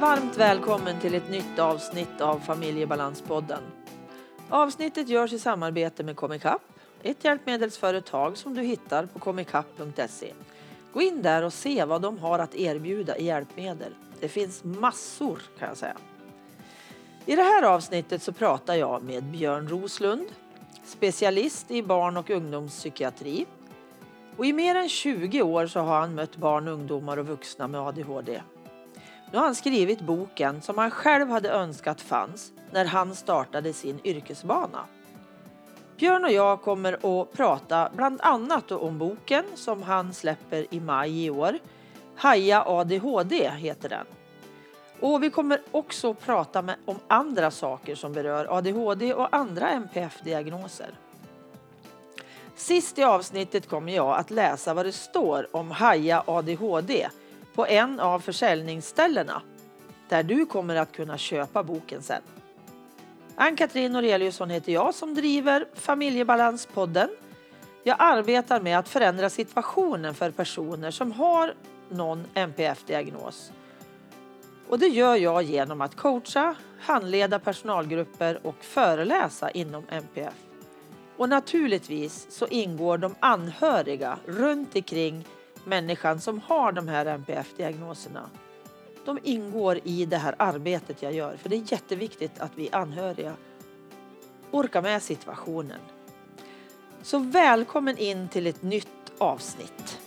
Varmt välkommen till ett nytt avsnitt av Familjebalanspodden. Avsnittet görs i samarbete med Comicap, ett hjälpmedelsföretag som du hittar på comicap.se. Gå in där och se vad de har att erbjuda i hjälpmedel. Det finns massor kan jag säga. I det här avsnittet så pratar jag med Björn Roslund, specialist i barn och ungdomspsykiatri. Och I mer än 20 år så har han mött barn, ungdomar och vuxna med ADHD. Nu har han skrivit boken som han själv hade önskat fanns när han startade sin yrkesbana. Björn och jag kommer att prata bland annat om boken som han släpper i maj i år. Haja ADHD heter den. Och vi kommer också att prata med, om andra saker som berör ADHD och andra NPF-diagnoser. Sist i avsnittet kommer jag att läsa vad det står om Haja ADHD på en av försäljningsställena där du kommer att kunna köpa boken sen. Ann-Katrin Noreliusson heter jag som driver Familjebalanspodden. Jag arbetar med att förändra situationen för personer som har någon NPF-diagnos. Och det gör jag genom att coacha, handleda personalgrupper och föreläsa inom NPF. Och naturligtvis så ingår de anhöriga runt omkring människan som har de här NPF-diagnoserna. De ingår i det här arbetet jag gör, för det är jätteviktigt att vi anhöriga orkar med situationen. Så välkommen in till ett nytt avsnitt.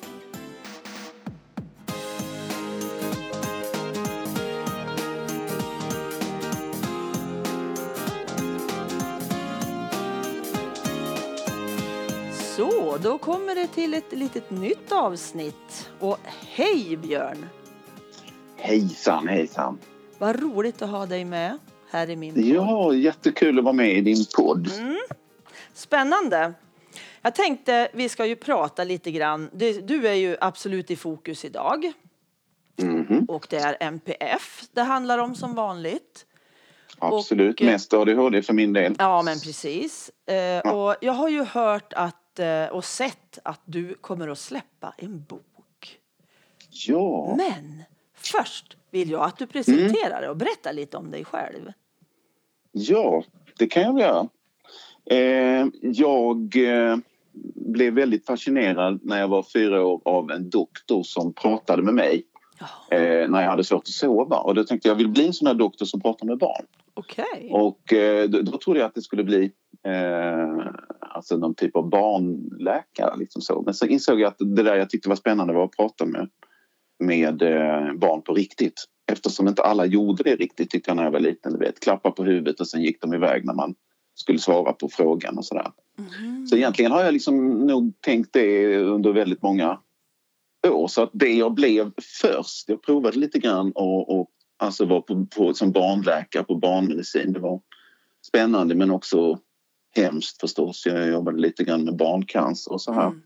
Så, då kommer det till ett litet nytt avsnitt. Och hej Björn! Hejsan, hejsan! Vad roligt att ha dig med här i min podd. Ja, jättekul att vara med i din podd. Mm. Spännande! Jag tänkte, vi ska ju prata lite grann. Du är ju absolut i fokus idag. Mhm. Och det är MPF det handlar om som vanligt. Absolut, Och, eh, mest ADHD för min del. Ja, men precis. Eh, och jag har ju hört att, eh, och sett att du kommer att släppa en bok. Ja, Men först vill jag att du presenterar dig och berättar lite om dig själv. ja, det kan jag göra. Eh, jag eh, blev väldigt fascinerad när jag var fyra år av en doktor som pratade med mig eh, när jag hade svårt att sova. Och då tänkte jag, jag vill bli en sån doktor som pratar med barn. Okej. Och då, då trodde jag att det skulle bli alltså någon typ av barnläkare. Liksom så. Men så insåg jag att det där jag tyckte var spännande var att prata med, med eh, barn på riktigt. Eftersom inte alla gjorde det riktigt tyckte jag när jag var liten. Du vet, klappa på huvudet och sen gick de iväg när man skulle svara på frågan och sådär. Mhm. Så egentligen har jag liksom nog tänkt det under väldigt många år. Så att det jag blev först, jag provade lite grann och, och alltså var på, på, som barnläkare på barnmedicin. Det var spännande men också hemskt förstås. Jag jobbade lite grann med barncancer och så här. Mm.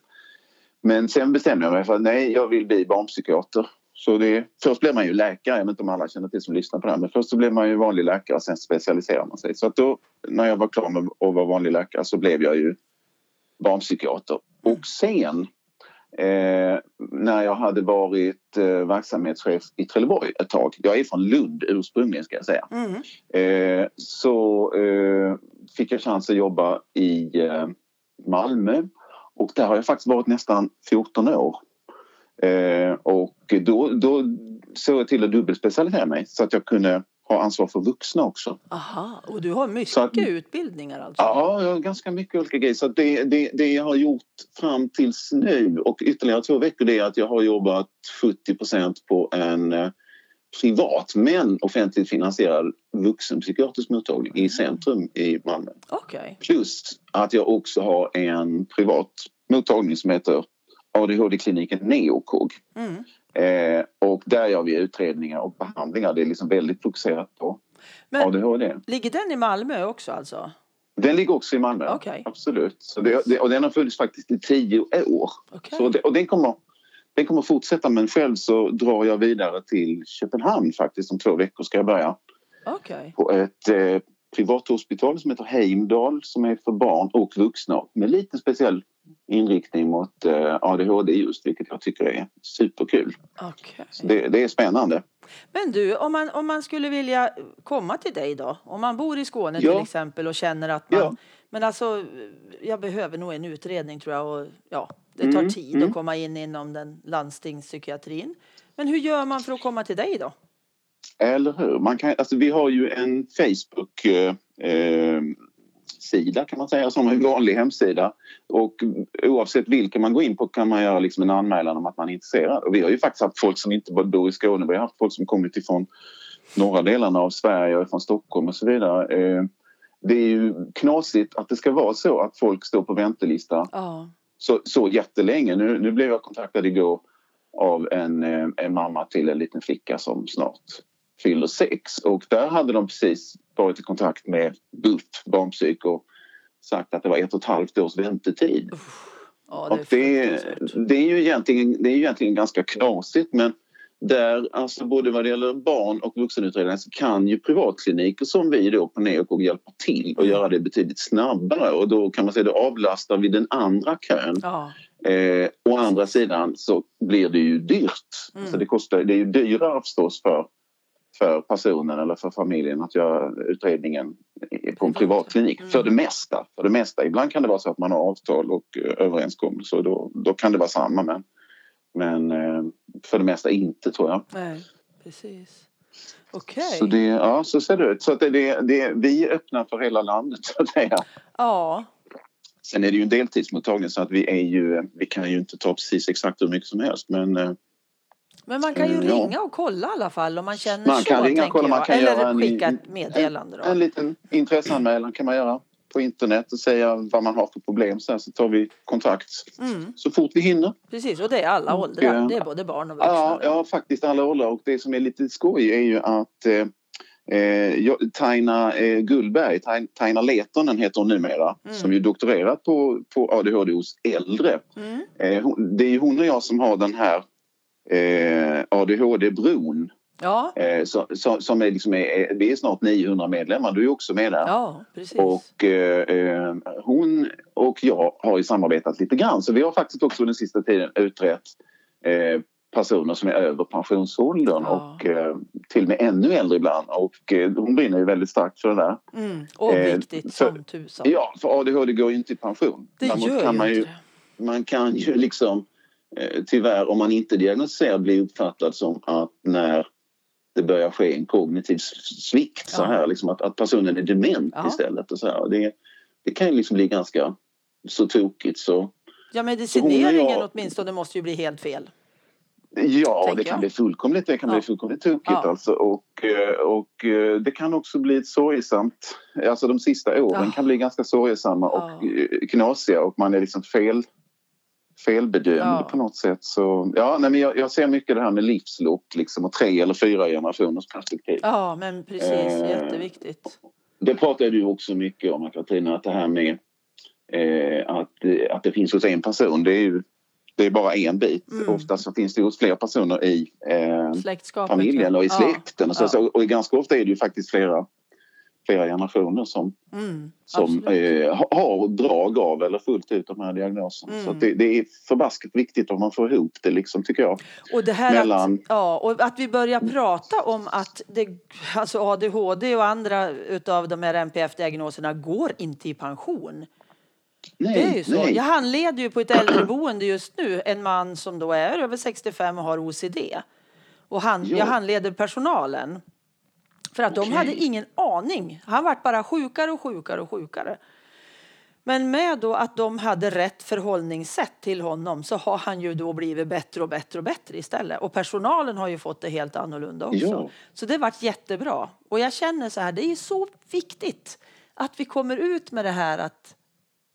Men sen bestämde jag mig för att nej, jag vill bli barnpsykiater. Så det, först blev man ju läkare, jag vet inte om alla känner till som lyssnar på det här, men först så blev man ju vanlig läkare och sen specialiserar man sig. Så att då, när jag var klar med att vara vanlig läkare så blev jag ju barnpsykiater. Och sen eh, när jag hade varit eh, verksamhetschef i Trelleborg ett tag, jag är från Lund ursprungligen ska jag säga, Mm. eh, så eh, fick jag chans att jobba i eh, Malmö och där har jag faktiskt varit nästan 14 år. Eh, och då, då såg jag till att dubbelspecialisera mig så att jag kunde ha ansvar för vuxna också. Aha, och du har mycket att- utbildningar alltså? Ja, jag har ganska mycket olika grejer. Så det, det, det jag har gjort fram tills nu och ytterligare två veckor det är att jag har jobbat 70% på en eh, privat men offentligt finansierad vuxenpsykiatrisk mottagning i centrum i Malmö. Okej. Plus att jag också har en privat mottagning som heter ADHD-kliniken Neokog. Mm. Eh, och där gör vi utredningar och behandlingar. Det är liksom väldigt fokuserat på Men ADHD. ligger den i Malmö också alltså? Den ligger också i Malmö. Okej. Absolut. Det, det, och den har funnits faktiskt i tio år. Okej. Så det, och den kommer, den kommer fortsätta men själv så drar jag vidare till Köpenhamn faktiskt. Om två veckor ska jag börja Okej. på ett eh, privathospital som heter Heimdal som är för barn och vuxna med lite speciell inriktning mot eh, ADHD just vilket jag tycker är superkul. Så det, det är spännande. Men du, om man, om man skulle vilja komma till dig då? Om man bor i Skåne Ja. till exempel och känner att man... Ja. Men alltså, jag behöver nog en utredning tror jag och ja, det tar Mm, tid mm. att komma in inom den landstingspsykiatrin. Men hur gör man för att komma till dig då? Eller hur? Man kan, alltså, vi har ju en Facebook eh, eh, sida kan man säga som en vanlig hemsida och oavsett vilken man går in på kan man göra liksom en anmälan om att man är intresserad. Och vi har ju faktiskt haft folk som inte bara bor i Skåne, vi har haft folk som kommit ifrån norra delarna av Sverige och från Stockholm och så vidare. Eh, det är ju knasigt att det ska vara så att folk står på väntelista Ja. så, så jättelänge. Nu, nu blev jag kontaktad igår av en, en mamma till en liten flicka som snart fyller sex och där hade de precis varit i kontakt med BUP, barnpsyk och sagt att det var ett och ett halvt års väntetid. ja Och det, är- fruktansvärt. det, är ju egentligen, det är ju egentligen ganska knasigt men där, alltså både vad det gäller barn och vuxenutredningar så kan ju privatkliniker som vi då på NeoKog hjälpa till och göra det betydligt snabbare och då kan man säga då avlastar vi den andra kön. Ja. Eh, å andra sidan så blir det ju dyrt. Mm. Så det, kostar, det är ju dyrare förstås för, för personen eller för familjen att göra utredningen på en privatklinik. Mm. För det mesta. För det mesta. Ibland kan det vara så att man har avtal och eh, överenskommelser då, då kan det vara samma. Men, men eh, för det mesta inte tror jag. Nej, precis. Okej. Så, det, ja, så ser det ut. Så att det, det, det, vi är öppna för hela landet så att säga. Ja. Sen är det ju en deltidsmottagning så att vi är ju, vi kan ju inte ta precis exakt hur mycket som helst men eh, Men man kan ju Mm, ringa och kolla i alla fall om man känner Man så. kan ringa och kolla, man kan Eller en- skicka ett meddelande. Då. En liten intresseanmälan kan man göra på internet och säga vad man har för problem. Sen så tar vi kontakt Mm, så fort vi hinner. precis, och det är alla Och, åldrar. eh, Det är både barn och vuxna. Ja, ja, faktiskt alla åldrar. Och det som är lite skoj är ju att eh, eh, Taina eh, Gullberg, Tain- Taina Letonen heter hon numera, Mm. som ju doktorerat på, på ADHD hos äldre. Mm. Eh, hon, det är ju hon och jag som har den här eh, ADHD-bron Ja, eh, så, så, som är, liksom är, vi är snart 900 medlemmar, du är också med där. ja, precis. Och eh, eh, hon och jag har ju samarbetat lite grann så vi har faktiskt också den sista tiden utrett eh, personer som är över pensionsåldern Ja. och eh, till och med ännu äldre ibland och eh, hon brinner ju väldigt starkt för det där. Mm. Och eh, viktigt för- som tusan. Ja, för ADHD går ju inte i pension. det Däremot gör kan ju man ju inte det. man kan ju liksom eh, tyvärr om man inte är diagnostiserad bli uppfattad som att när det börjar ske en kognitiv svikt så Ja. här liksom att, att personen är dement Ja. istället och så här. Det, det kan ju liksom bli ganska så tokigt så Ja, medicineringen jag- åtminstone måste ju bli helt fel. ja det kan jag. bli fullkomligt det kan Ja. bli fullkomligt tokigt Ja. alltså och, eh, och eh, det kan också bli sorgsamt alltså de sista åren Ja. kan bli ganska sorgesamma Ja. och eh, knasiga och man är liksom fel felbedömd Ja. på något sätt. Så, ja, nej, men jag, jag ser mycket det här med livslopp liksom, och tre eller fyra generationers perspektiv. Ja, men precis. Eh, Jätteviktigt. Det pratar du också mycket om, Katarina, att det här med eh, att, eh, att det finns hos en person, det är ju det är bara en bit. Mm. Oftast så finns det hos flera personer i eh, familjen och i ja. släkten. Och, så, Ja. och ganska ofta är det ju faktiskt flera, flera generationer som, Mm, som eh, ha- har drag av eller fullt ut de här diagnoserna. Mm. Så det, det är förbaskat viktigt om man får ihop det liksom, tycker jag. Och det här mellan- att, ja, och att vi börjar prata om att det, alltså ADHD och andra utav de här NPF-diagnoserna går inte i pension. Nej, Det är ju så. nej. Jag handleder ju på ett äldreboende just nu en man som då är över 65 och har OCD. Och han, Ja. jag handleder personalen. För att de Okej. hade ingen aning. Han vart bara sjukare och sjukare och sjukare. Men med då att de hade rätt förhållningssätt till honom så har han ju då blivit bättre och bättre och bättre istället. Och personalen har ju fått det helt annorlunda också. Ja. Så det vart jättebra. Och jag känner så här, det är så viktigt att vi kommer ut med det här att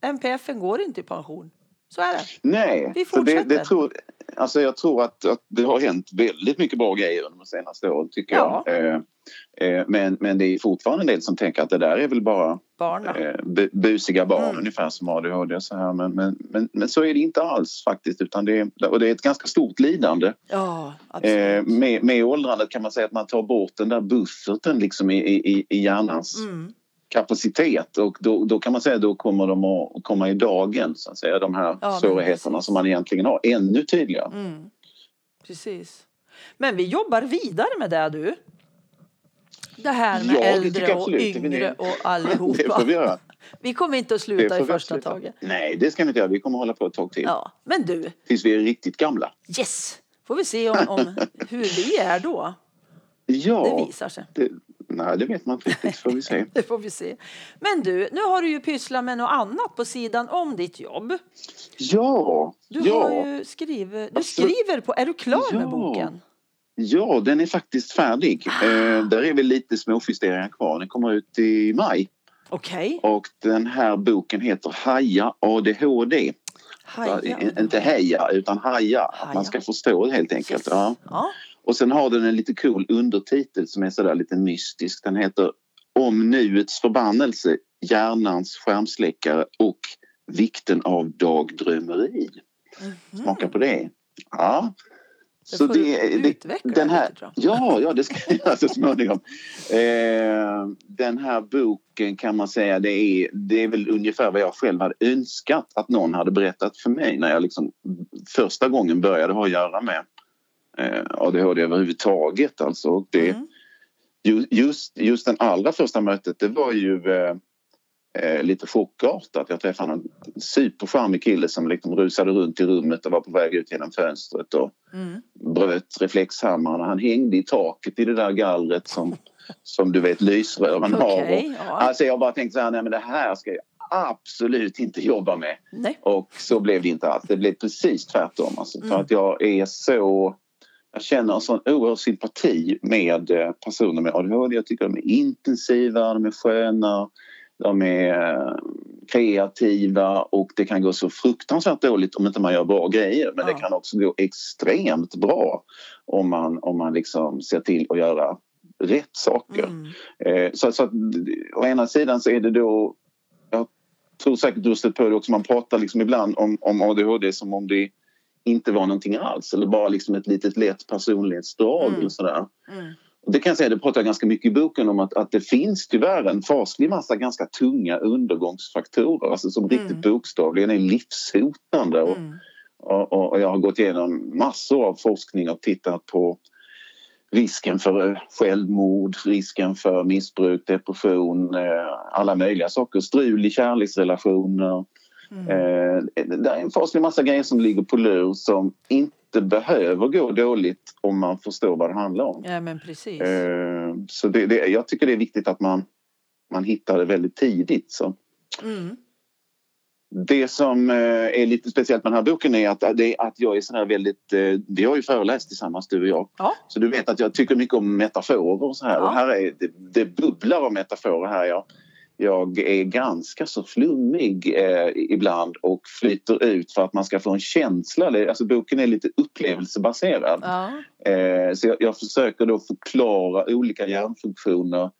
NPFen går inte i pension. Så är det. Nej, Vi för det, det fortsätter. tror, alltså jag tror att, att det har hänt väldigt mycket bra grejer under de senaste åren tycker Ja. jag. Eh, eh, men, men det är fortfarande en del som tänker att det där är väl bara Barna. eh, bu- busiga barn Mm. ungefär som ADHD så här. Men, men, men, men så är det inte alls faktiskt utan det är, och det är ett ganska stort lidande. Ja. Eh, med, med åldrandet kan man säga att man tar bort den där bufferten liksom i, i, i hjärnans Mm. Kapacitet och då, då kan man säga då kommer de att komma i dagen så att säga de här Ja, svårigheterna som man egentligen har ännu tydligare. Mm. Precis. Men vi jobbar vidare med det du. Det här med Ja, det äldre och. Det yngre och Det allihopa. får vi göra. Vi kommer inte att Det sluta i första göra. taget. Nej, det ska vi inte göra. Vi kommer hålla på ett tag till. Ja, men du, Tills vi är riktigt gamla. yes! Får vi se om, om hur vi är då. Ja. Det visar sig. Det, nej, det vet man inte riktigt. Får vi se. Det får vi se. Men du, nu har du ju pysslat med något annat på sidan om ditt jobb. Ja, Du ja. har ju skrivit, du Alltså, skriver på, är du klar med ja. boken? Ja, den är faktiskt färdig. Ah. Eh, där är väl lite småjusteringar kvar. Den kommer ut i maj. Okej. Och den här boken heter Haja ADHD. Haja. Ja, Inte heja, utan haja. Att Haja. man ska förstå det helt enkelt. Yes. Ja. Ja. Och sen har den en lite cool undertitel som är sådär lite mystisk. Den heter Om nuets förbannelse, hjärnans skärmsläckare och vikten av dagdrömmeri. Mhm. Smaka på det. Ja. Det får du utveckla den här, lite. Ja, ja, det ska jag göra så småningom. Eh, den här boken kan man säga det är, det är väl ungefär vad jag själv hade önskat att någon hade berättat för mig när jag liksom första gången började ha att göra med ADHD överhuvudtaget. Alltså. Det, Mm. ju- just, just den allra första mötet det var ju eh, eh, lite chockartat. Jag träffade en supercharmig kille som liksom rusade runt i rummet och var på väg ut genom fönstret och Mm. bröt reflexhammaren han hängde i taket i det där gallret som, som du vet lysrören har. Okej, Och, ja. alltså jag bara tänkte så här, nej men det här ska jag absolut inte jobba med. Nej. Och så blev det inte alls. Det blev precis tvärtom. Alltså, För Mm. att jag är så... Jag känner en sån oerhörd sympati med eh, personer med ADHD. Jag tycker de är intensiva, de är sköna, de är eh, kreativa och det kan gå så fruktansvärt dåligt om inte man gör bra grejer. Men Ja. det kan också gå extremt bra om man, om man liksom ser till att göra rätt saker. Mm. Eh, så, så att, å ena sidan så är det då... Jag tror säkert du har stött på det också. Man pratar liksom ibland om, om ADHD som om det inte var någonting alls eller bara liksom ett litet lätt personlighetsdrag. Mm. Eller sådär. Mm. Det kan jag säga, det pratar jag ganska mycket i boken om att, att det finns tyvärr en faslig massa ganska tunga undergångsfaktorer alltså som Mm. riktigt bokstavligen är livshotande. Och, Mm. och, och, och jag har gått igenom massor av forskning och tittat på risken för eh, självmord, risken för missbruk, depression, eh, alla möjliga saker. Strul i kärleksrelationer. Mm. Eh, det är en faslig massa grejer som ligger på lur som inte behöver gå dåligt om man förstår vad det handlar om. Ja, men precis. Eh, så det, det, jag tycker det är viktigt att man, man hittar det väldigt tidigt. Så. Mm. Det som eh, är lite speciellt med den här boken är att, det är att jag är sån här väldigt... Vi har ju föreläst tillsammans du och jag. Ja. Så du vet att jag tycker mycket om metaforer och så här. Ja. Och här är, det, det bubblar av metaforer här. Jag, jag är ganska så flummig eh, ibland och flyter ut för att man ska få en känsla. Alltså boken är lite upplevelsebaserad. Ja. Eh, så jag, jag försöker då förklara olika hjärnfunktioner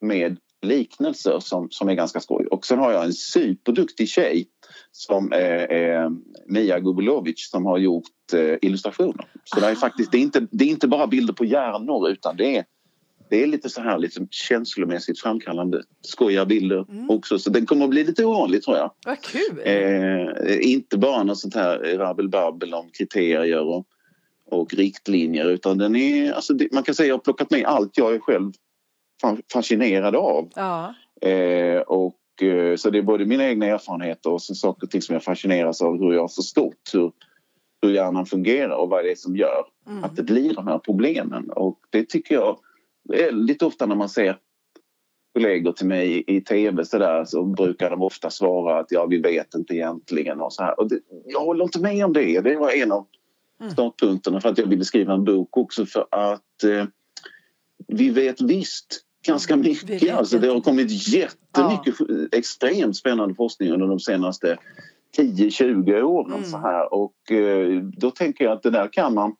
med liknelser som, som är ganska skoj. Och sen har jag en superduktig tjej som är, är Mia Gubulovic som har gjort eh, illustrationer. Så det är faktiskt det är inte, det är inte bara bilder på hjärnor utan det är, det är lite så här lite känslomässigt framkallande skojiga bilder Mm. också. Så den kommer att bli lite ovanlig tror jag. Vad kul! Eh, inte bara något sånt här rabbel-babbel om kriterier och, och riktlinjer utan den är, alltså det, man kan säga att jag har plockat med allt jag är själv fa- fascinerad av. Ja. Eh, och, eh, så det är både mina egna erfarenheter och saker och ting som jag fascineras av hur jag har förstått hur, hur hjärnan fungerar och vad det är som gör Mm. att det blir de här problemen. Och det tycker jag väldigt ofta när man ser kollegor till mig i tv så, där, så brukar de ofta svara att ja, vi vet inte egentligen. Och så här. Och det, jag håller inte med om det. Det var en av Mm. startpunkterna för att jag ville skriva en bok också för att eh, vi vet visst ganska Vi mycket. Alltså, det har kommit jättemycket extremt spännande forskning under de senaste 10-20 åren. Mm. Så här. Och eh, då tänker jag att det där kan man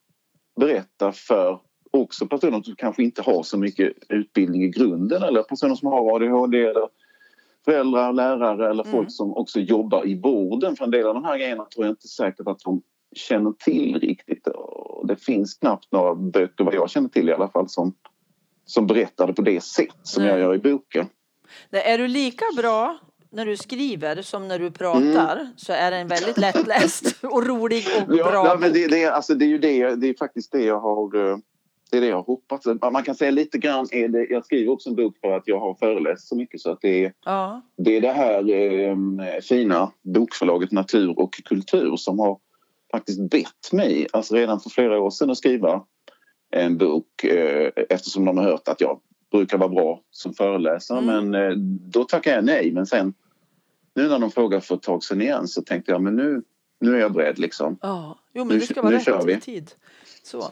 berätta för också personer som kanske inte har så mycket utbildning i grunden eller personer som har ADHD eller föräldrar, lärare eller Mm. folk som också jobbar i vården. För en del av de här grejerna tror jag inte säkert att de känner till riktigt. Och det finns knappt några böcker, vad jag känner till i alla fall, som, som berättar det på det sätt som Nej. jag gör i boken. Nej, Är du lika bra när du skriver som när du pratar mm. så är den väldigt lättläst och rolig och bra. Ja, men det, det, alltså, det är ju det, det är faktiskt det jag har eh, det är det jag har hoppats. Man kan säga lite grann är det, jag skriver också en bok för att jag har föreläst så mycket så att det är, ja. det, är det här eh, fina bokförlaget Natur och kultur som har faktiskt bett mig, alltså redan för flera år sedan att skriva en bok eh, eftersom de har hört att jag brukar vara bra som föreläsare mm. men eh, då tackade jag nej men sen nu när de frågade för ett tag sedan igen så tänkte jag men nu, nu är jag beredd liksom. Ja, jo men nu, det ska vara rätt tid. Så.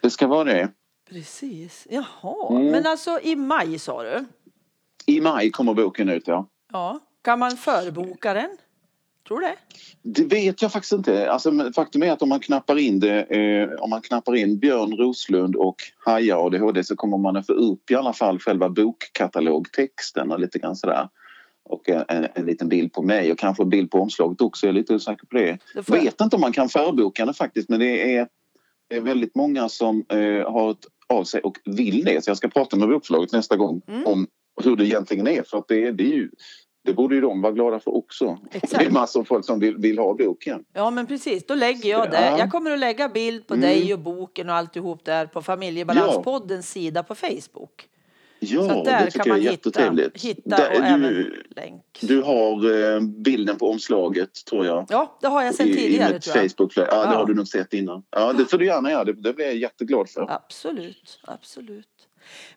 Det ska vara det. Precis, jaha. Mm. Men alltså i maj sa du? I maj kommer boken ut ja. Ja, kan man förboka den? Tror du det? Det vet jag faktiskt inte. Alltså, faktum är att om man knappar in det, eh, om man knappar in Björn Roslund och Haja ADHD så kommer man att få upp i alla fall själva bokkatalogtexten och lite grann sådär. Och en, en, liten bild på mig och kanske en bild på omslaget också. Jag är lite osäker på det. det vet inte om man kan förboka det faktiskt men det är, det är väldigt många som eh, har ett av sig och vill det. Så jag ska prata med bokförlaget nästa gång mm. om hur det egentligen är. För att det, det, är ju, det borde ju de vara glada för också. Exakt. Det är massor av folk som vill, vill ha boken. Ja men precis, då lägger jag det. Jag kommer att lägga bild på mm. dig och boken och alltihop där på Familjebalanspoddens ja. sida på Facebook. Ja, så där det tycker kan man jag är. Hitta, hitta och du, även länk. Du har eh, bilden på omslaget tror jag. Ja, det har jag sett tidigare. I mitt Facebook ja, ja, det har du nog sett innan. Ja, det får du gärna göra. Det, det blir jag jätteglad för. Absolut, absolut.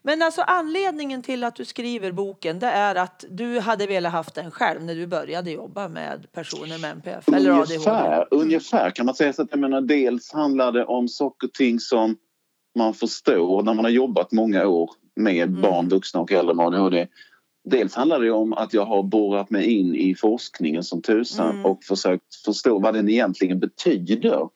Men alltså anledningen till att du skriver boken det är att du hade velat haft den själv när du började jobba med personer med NPF eller ungefär, ADHD. Ungefär kan man säga så att jag menar dels handlar det om saker och ting som man förstår när man har jobbat många år med mm. barn, vuxna och äldre med ADHD. Dels handlar det om att jag har borrat mig in i forskningen som tusan mm. och försökt förstå vad den egentligen betyder.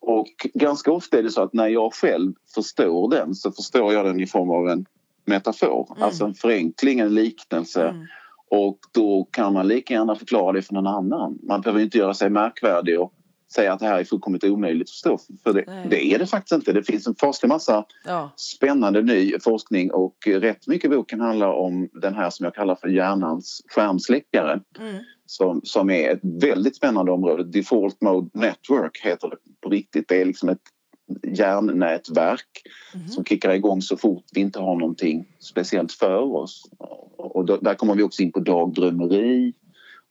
Och ganska ofta är det så att när jag själv förstår den så förstår jag den i form av en metafor, mm. alltså en förenkling, en liknelse. Mm. Och då kan man lika gärna förklara det för någon annan. Man behöver inte göra sig märkvärdig och säga att det här är fullkomligt omöjligt att förstå. För det, det är det faktiskt inte. Det finns en faslig massa ja. spännande ny forskning och rätt mycket boken handlar om den här som jag kallar för hjärnans skärmsläckare. Mm. Som, som är ett väldigt spännande område. Default Mode Network heter det på riktigt. Det är liksom ett hjärnnätverk mm. som kickar igång så fort vi inte har någonting speciellt för oss. Och då, där kommer vi också in på dagdrömmeri,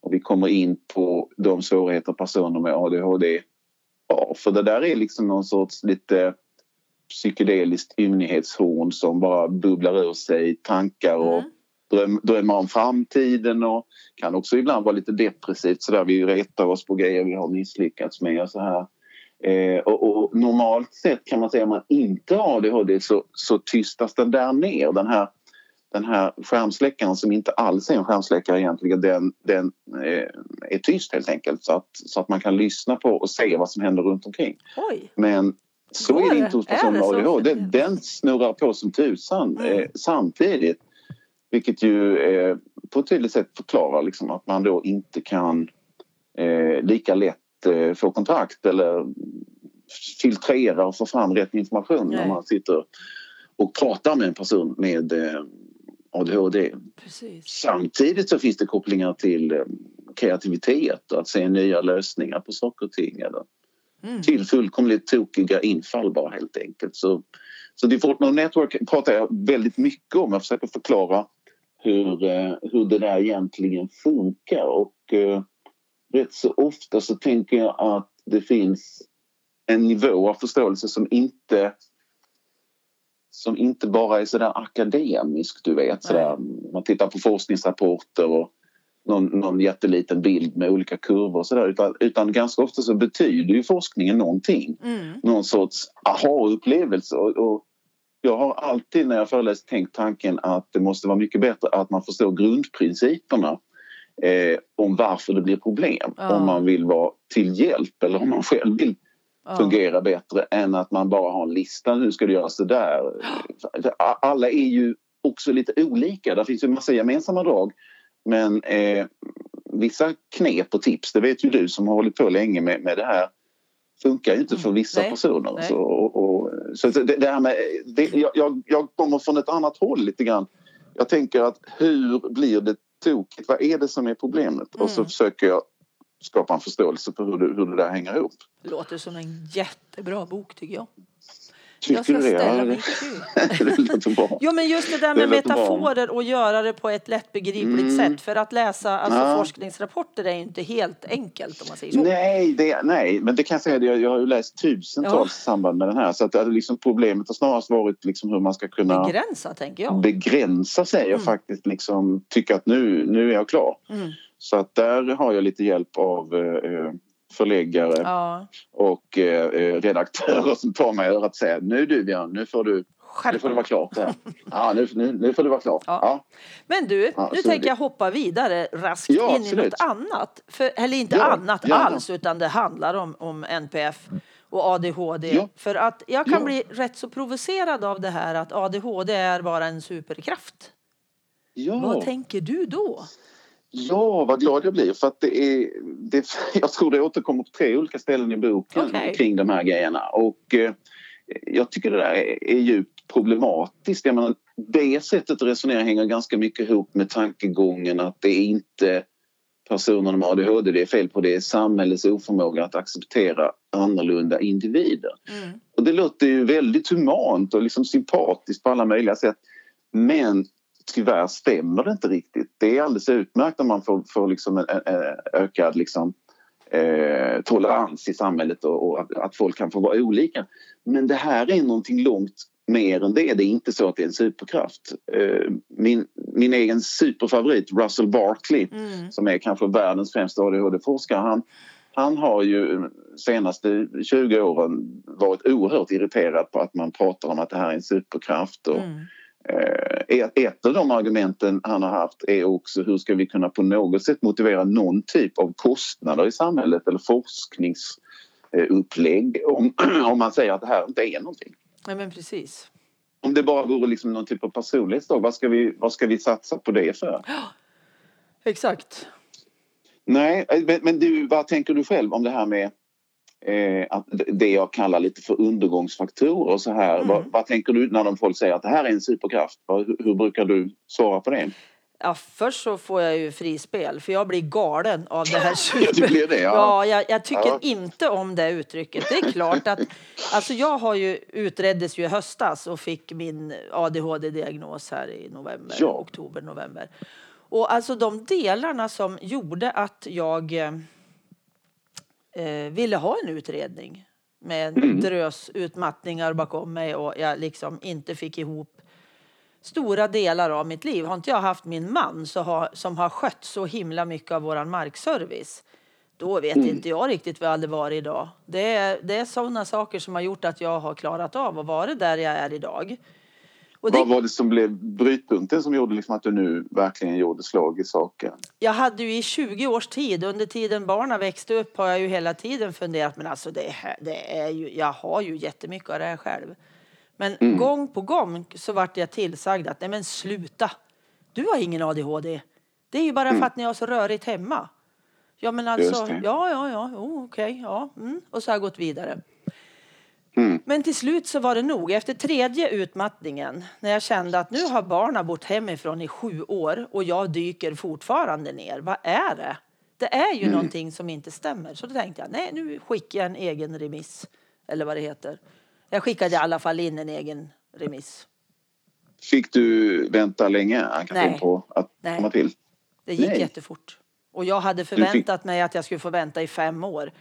och vi kommer in på de svårigheter personer med ADHD har. För det där är liksom någon sorts lite psykedeliskt ymnighetshorn som bara bubblar ur sig tankar och mm. dröm, drömmar om framtiden och kan också ibland vara lite depressivt sådär. Vi retar oss på grejer vi har misslyckats med och så här. Eh, och, och, normalt sett kan man säga om man inte har ADHD så, så tystas den där ner. Den här den här skärmsläckaren som inte alls är en skärmsläckare egentligen den, den är, är tyst helt enkelt så att, så att man kan lyssna på och se vad som händer runt omkring. Oj. Men så Går är det inte hos personer med ADHD. Den, den snurrar på som tusan mm. eh, samtidigt. Vilket ju eh, på ett tydligt sätt förklarar liksom att man då inte kan eh, lika lätt eh, få kontakt eller filtrera och få fram rätt information Nej. när man sitter och pratar med en person med eh, ADHD. Precis. Samtidigt så finns det kopplingar till eh, kreativitet och att se nya lösningar på saker och ting. Eller mm. Till fullkomligt tokiga infall bara helt enkelt. Så, så Mode Network pratar jag väldigt mycket om. Jag försöker förklara hur, eh, hur det där egentligen funkar och eh, rätt så ofta så tänker jag att det finns en nivå av förståelse som inte som inte bara är sådär akademisk, du vet. Sådär, man tittar på forskningsrapporter och någon, någon jätteliten bild med olika kurvor och sådär. Utan, utan ganska ofta så betyder ju forskningen någonting. Mm. Någon sorts aha-upplevelse. Och, och, jag har alltid när jag föreläst tänkt tanken att det måste vara mycket bättre att man förstår grundprinciperna eh, om varför det blir problem. Ja. Om man vill vara till hjälp eller om man själv vill ja. fungera bättre än att man bara har en lista. Nu ska det göras det där. Alla är ju också lite olika. Det finns ju en massa gemensamma drag. Men eh, vissa knep och tips, det vet ju du som har hållit på länge med, med det här funkar ju inte för mm. vissa Nej. personer. Nej. Så, och, och, så det, det, här med, det, jag, jag kommer från ett annat håll lite grann. Jag tänker att hur blir det tokigt? Vad är det som är problemet? Och så Mm. försöker jag skapa en förståelse för hur det, hur det där hänger ihop. Låter som en jättebra bok tycker jag. Tycker jag ska det? ställa Ja, mig det, i det. Jo men just det där Det med bra. metaforer och göra det på ett lättbegripligt Mm. sätt. För att läsa alltså, Ja. forskningsrapporter är ju inte helt enkelt om man säger så. Nej, det, nej, men det kan jag säga. det, Jag, jag har ju läst tusentals i samband med den här. Så att, det är liksom, problemet har snarast varit liksom hur man ska kunna Begränsa tänker jag. begränsa sig och Mm. faktiskt liksom tycka att nu, nu är jag klar. Mm. Så att där har jag lite hjälp av eh, förläggare Ja. och eh, eh, redaktörer som tar mig i och säger nu du Björn, nu får du, nu Skärp får du vara klart här. Ja, nu, nu, nu får du vara klar. Ja. Ja. Men du, Ja, nu tänker det. jag hoppa vidare raskt in i absolut. något annat. För, eller inte annat alls, utan det handlar om, om NPF och ADHD. För att jag kan bli rätt så provocerad av det här att ADHD är bara en superkraft. Ja. Vad tänker du då? Ja, vad glad jag blir. För att det är, det, jag tror det återkommer på tre olika ställen i boken Okej. kring de här grejerna. Och eh, jag tycker det där är, är djupt problematiskt. Jag menar, det sättet att resonera hänger ganska mycket ihop med tankegången att det är inte personer med ADHD det är fel på. Det är samhällets oförmåga att acceptera annorlunda individer. Mm. Och det låter ju väldigt humant och liksom sympatiskt på alla möjliga sätt. Men tyvärr stämmer det inte riktigt. Det är alldeles utmärkt om man får, får liksom en, en, en ökad liksom, eh, tolerans i samhället och, och att, att folk kan få vara olika. Men det här är någonting långt mer än det. Det är inte så att det är en superkraft. Eh, min, min egen superfavorit Russell Barkley Mm. som är kanske världens främsta ADHD-forskare. Han, han har ju senaste 20 åren varit oerhört irriterad på att man pratar om att det här är en superkraft. Och, Mm. Eh, ett, av de argumenten han har haft är också hur ska vi kunna på något sätt motivera någon typ av kostnader i samhället eller forskningsupplägg om, om man säger att det här inte är någonting. Nej, men precis. Om det bara vore liksom någon typ av personlighetsdag, vad ska vi, vad ska vi satsa på det för? Exakt. Nej, eh, men, men du, vad tänker du själv om det här med eh, att det jag kallar lite för undergångsfaktorer och så här. Mm. Vad, vad tänker du när de folk säger att det här är en superkraft? Hur, hur brukar du svara på det? Ja, först så får jag ju frispel för jag blir galen av det här blir det, ja. ja jag, jag tycker Ja. inte om det uttrycket. Det är klart att alltså jag har ju utreddes ju i höstas och fick min ADHD-diagnos här i november, Ja. oktober, november. Och alltså de delarna som gjorde att jag eh, ville ha en utredning med en Mm. drös utmattningar bakom mig och jag liksom inte fick ihop stora delar av mitt liv. Har inte jag haft min man så har, som har skött så himla mycket av våran markservice då vet Mm. inte jag riktigt vad jag hade varit idag. Det är, det är sådana saker som har gjort att jag har klarat av att vara där jag är idag. Och Vad det, var det som blev brytpunkten som gjorde liksom att du nu verkligen gjorde slag i saken? jag hade ju i 20 års tid, under tiden barnen växte upp har jag ju hela tiden funderat men alltså det, här, det är ju, jag har ju jättemycket av det här själv. Men Mm. gång på gång så vart jag tillsagd att nej men sluta, du har ingen ADHD. Det är ju bara för att ni har så rörigt hemma. Ja men alltså, Mm. Ja ja ja, oh, okej, ja. Mm. Och så har jag gått vidare. Mm. Men till slut så var det nog. Efter tredje utmattningen, när jag kände att nu har barnen bort hemifrån i sju år och jag dyker fortfarande ner. Vad är det? Det är ju någonting som inte stämmer. Så då tänkte jag, nej nu skickar jag en egen remiss. Eller vad det heter. Jag skickade i alla fall in en egen remiss. Fick du vänta länge, Nej. på att Nej. komma till? Det gick Nej. jättefort. Och jag hade fick- förväntat mig att jag skulle få vänta i fem år.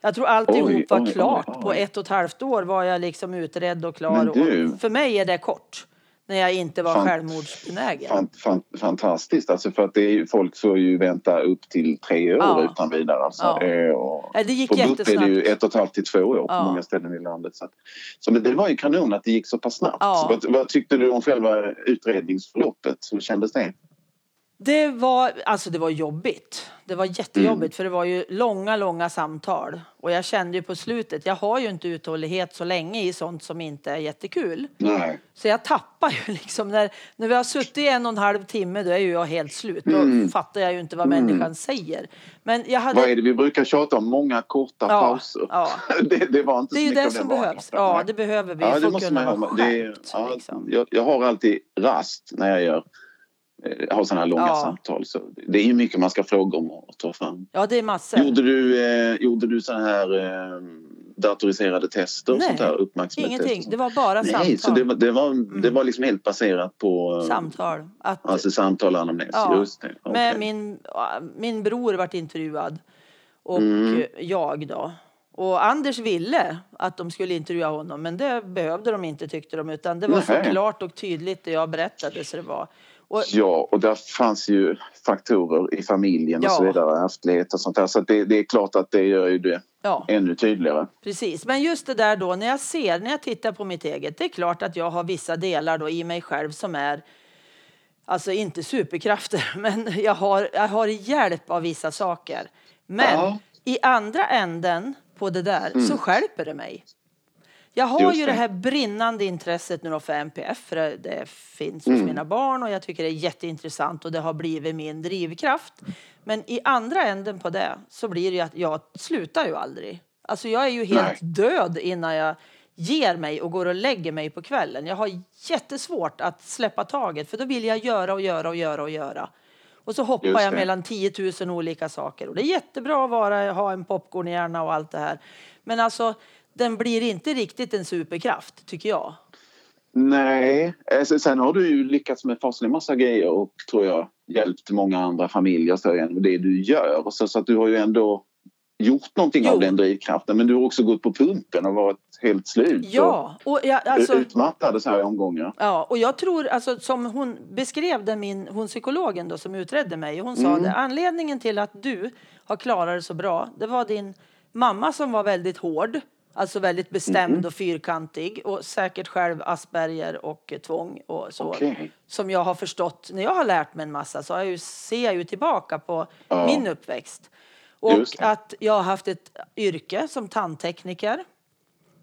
Jag tror alltihop Oj, var oj, klart. oj. På ett och ett halvt år var jag liksom utredd och klar. Du- Och för mig är det kort. När jag inte var Fan- självmordsbenägen. Fan, fan, fantastiskt, alltså för att det är folk får ju vänta upp till tre år Ja. utan vidare. Alltså. Ja. Eh, och det gick på BUP är det ju jättesnabbt. ett och ett halvt till två år på Ja. många ställen i landet. Så, att, så det var ju kanon att det gick så pass snabbt. Ja. Vad, vad tyckte du om själva utredningsförloppet? Hur kändes det? Det var, alltså det var jobbigt. Det var jättejobbigt för det var ju långa, långa samtal. Och jag kände ju på slutet, jag har ju inte uthållighet så länge i sånt som inte är jättekul. Nej. Så jag tappar ju liksom när, när vi har suttit i en och en halv timme då är ju jag helt slut. Då Mm. fattar jag ju inte vad människan säger. Men jag hade... Vad är det vi brukar tjata om? Många korta Ja, pauser. ja. det, det var inte Det är ju det som behövs. borta. Ja, det behöver vi Ja, det måste kunna man ha. Det är, ja, liksom. jag, jag har alltid rast när jag gör ha sådana här långa Ja. samtal. Så det är ju mycket man ska fråga om och ta fram. Ja, det är massor. Gjorde du, eh, gjorde du sådana här eh, datoriserade tester? och Nej, sånt här? Ingenting. Det var bara Nej, samtal. så det var, det, var, det var liksom helt baserat på eh, Samtal. Att, Alltså samtal och anamnes, Ja, just det. Okej. med min, min bror vart intervjuad och Mm. eh, jag då. Och Anders ville att de skulle intervjua honom men det behövde de inte tyckte de utan det var så Nähä. klart och tydligt det jag berättade så det var. Och, Ja, och där fanns ju faktorer i familjen och Ja. så vidare, ärftlighet och sånt där. Så det, det är klart att det gör ju det ja, ännu tydligare. precis. Men just det där då när jag ser, när jag tittar på mitt eget, det är klart att jag har vissa delar då i mig själv som är Alltså inte superkrafter, men jag har, jag har hjälp av vissa saker. Men Ja. Mm. i andra änden på det där så skärper det mig. Jag har Just ju det. det här brinnande intresset nu för MPF, för det- det finns Mm. hos mina barn och jag tycker det är jätteintressant och det har blivit min drivkraft. Men i andra änden på det så blir det att jag slutar ju aldrig. Alltså jag är ju helt Nej. död innan jag ger mig och går och lägger mig på kvällen. Jag har jättesvårt att släppa taget för då vill jag göra och göra och göra och göra. Och så hoppar jag mellan 10 000 olika saker. Och det är jättebra att vara, ha en popcornhjärna och allt det här. Men alltså, den blir inte riktigt en superkraft, tycker jag. Nej, alltså, sen har du ju lyckats med fasen massa grejer och tror jag hjälpt många andra familjer så genom det du gör. Så, så att du har ju ändå gjort någonting Jo. av den drivkraften men du har också gått på pumpen och varit helt slut. Ja, och jag, alltså, utmattad så här i omgångar. ja, och jag tror, alltså, som hon beskrev det, min, hon psykologen då, som utredde mig, hon sa Mm. det, anledningen till att du har klarat det så bra, det var din mamma som var väldigt hård, alltså väldigt bestämd Mm. och fyrkantig och säkert själv Asperger och eh, tvång och så. Okej. Som jag har förstått, när jag har lärt mig en massa så jag ju, ser jag ju tillbaka på Ja. min uppväxt. Och det. att jag har haft ett yrke som tandtekniker.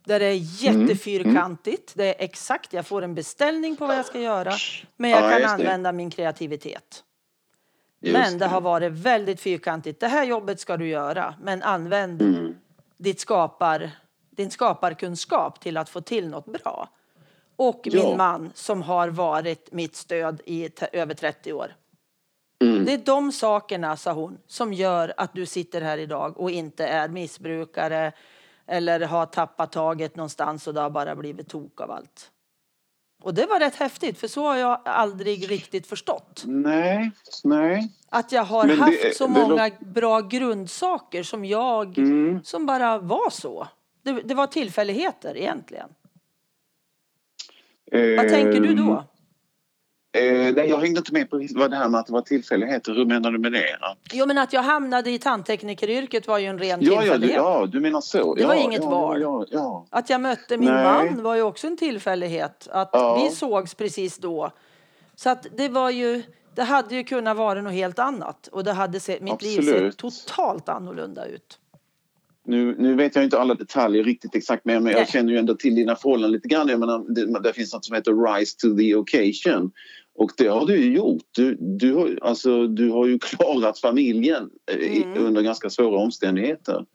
Där det är Mm. jättefyrkantigt. Det är exakt, jag får en beställning på vad jag ska göra. Men jag Ja, kan det. använda min kreativitet. Just men det har varit väldigt fyrkantigt. Det här jobbet ska du göra, men använd Mm. ditt skapar, din skaparkunskap till att få till något bra. Och Ja. min man som har varit mitt stöd i över 30 år. Mm. Det är de sakerna, sa hon, som gör att du sitter här idag och inte är missbrukare eller har tappat taget någonstans och det har bara blivit tok av allt. Och det var rätt häftigt, för så har jag aldrig riktigt förstått. Nej, nej. Att jag har det- haft så många bra grundsaker som jag, Mm. som bara var så. Det, det var tillfälligheter egentligen. Vad tänker du då? Eh, nej, jag hängde inte med på vad det här med att det var tillfälligheter. Hur menar du med det? Att- Jo, men att jag hamnade i tandteknikeryrket var ju en ren Ja, ja, du, tillfällighet. ja, du menar så. Det ja, var inget ja, val. Ja, ja, Att jag mötte min Nej. man var ju också en tillfällighet. Att Ja. vi sågs precis då. Så att det var ju, det hade ju kunnat vara något helt annat. Och det hade sett, mitt liv Absolut. sett totalt annorlunda ut. Nu, nu vet jag inte alla detaljer riktigt exakt men jag Nej. känner ju ändå till dina förhållanden lite grann. Jag menar, det, det finns något som heter Rise to the occasion. Och det har du ju gjort. Du, du, har, alltså, du har ju klarat familjen eh, i, Mm. under ganska svåra omständigheter.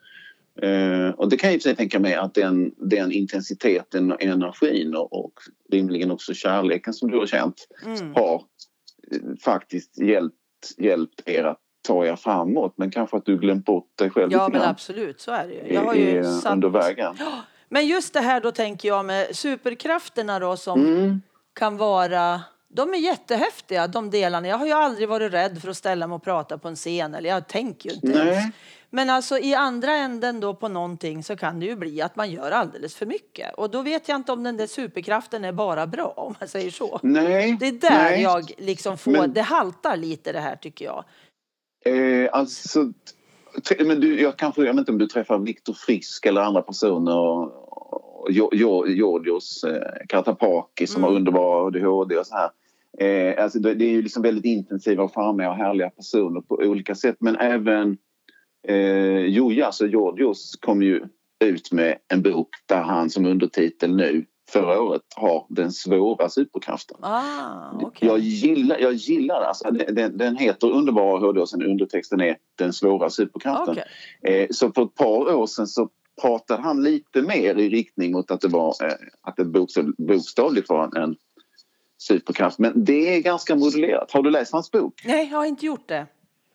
Eh, och det kan jag i och för sig tänka mig att den, den intensiteten, och energin och, och rimligen också kärleken som du har känt Mm. har eh, faktiskt hjälpt, hjälpt er att ta er framåt. Men kanske att du glömt bort dig själv Ja, men absolut, så är det Jag har ju satt... under vägen. Men just det här då tänker jag med superkrafterna då som Mm. kan vara de är jättehäftiga de delarna. Jag har ju aldrig varit rädd för att ställa mig och prata på en scen eller jag tänker ju inte Nej. ens. Men alltså i andra änden då på någonting så kan det ju bli att man gör alldeles för mycket. Och då vet jag inte om den där superkraften är bara bra om man säger så. Nej. Det är där nej. jag liksom får, Men- det haltar lite det här tycker jag. Eh, alltså, men du, jag, kanske, jag vet inte om du träffar Viktor Frisk eller andra personer. och- och Georgios eh, som Mm. har underbara ADHD och så här. Eh, alltså det, det är ju liksom väldigt intensiva och charmiga och härliga personer på olika sätt. Men även eh, Joja, alltså Georgios, kom ju ut med en bok där han som undertitel nu förra året har den svåra superkraften. Ah, okej. Jag gillar, jag gillar. Alltså, den, den, heter Underbara ADHD och sen undertexten är Den svåra superkraften. Okej. Eh, så för ett par år sedan så pratade han lite mer i riktning mot att det var eh, att det bokstav, bokstavligt var en, superkraft. Men det är ganska modulerat. Har du läst hans bok? Nej, jag har inte gjort det.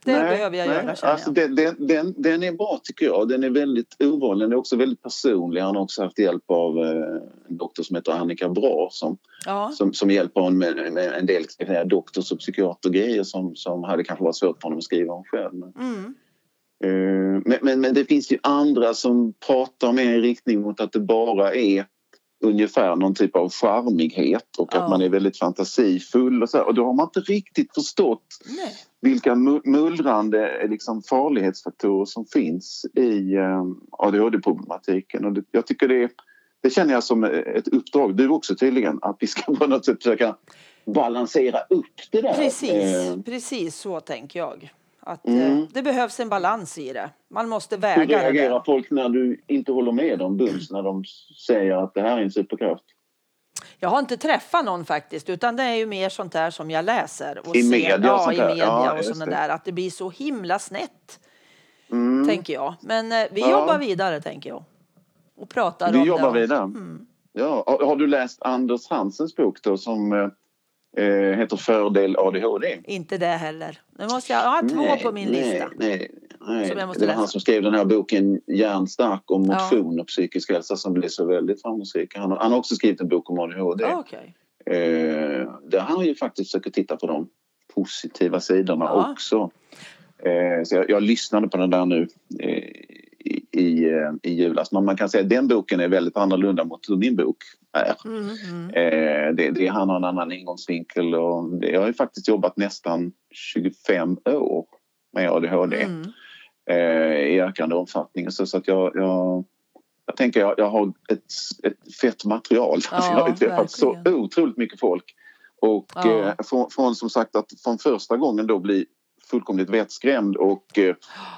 Det nej, behöver jag nej. göra alltså, den, den, den, den, är bra tycker jag. Den är väldigt ovanlig. Den är också väldigt personlig. Han har också haft hjälp av eh, en doktor som heter Annika Bra som, ja. som, som hjälper honom med, med en del säga, doktors och psykiatergrejer som, som hade kanske varit svårt för honom att skriva om själv. Men, mm. eh, men, men, men, det finns ju andra som pratar mer i riktning mot att det bara är ungefär någon typ av charmighet och ja. att man är väldigt fantasifull och så. Och då har man inte riktigt förstått Nej. Vilka mullrande liksom, farlighetsfaktorer som finns i eh, ADHD-problematiken. Jag tycker det, det känner jag som ett uppdrag, du också tydligen, att vi ska på något sätt försöka balansera upp det där. Precis, eh. precis så tänker jag. Att mm. eh, det behövs en balans i det. Man måste väga Hur reagerar det. folk när du inte håller med dem bums när de säger att det här är en superkraft? Jag har inte träffat någon faktiskt utan det är ju mer sånt där som jag läser. Och I media ser, ja, i media ja, och sådana där. Att det blir så himla snett. Mm. Tänker jag. Men eh, vi ja. jobbar vidare tänker jag. Och pratar vi om jobbar det. vidare. Mm. Ja. Har du läst Anders Hansens bok då som eh, eh, heter Fördel ADHD. Inte det heller. Nu måste jag, jag har två nej, på min nej, lista. Nej, nej. det var läsa. han som skrev den här boken Hjärnstark om motion ja. och psykisk hälsa som blev så väldigt framgångsrik. Han, han har också skrivit en bok om ADHD. Ah, okay. eh, där han ju faktiskt försöker titta på de positiva sidorna ja. också. Eh, så jag, jag, lyssnade på den där nu eh, i, eh, i julas. Men man kan säga att den boken är väldigt annorlunda mot hur min bok är. Mm, mm. Eh, det, det, han har en annan ingångsvinkel och det, jag har ju faktiskt jobbat nästan 25 år med ADHD mm. Eh, i ökande omfattning. Så, så att jag, jag, jag tänker jag, jag har ett, ett fett material. Ja, jag har träffat så otroligt mycket folk. Och ja. eh, från, från, som sagt att från första gången då bli fullkomligt vettskrämd och eh,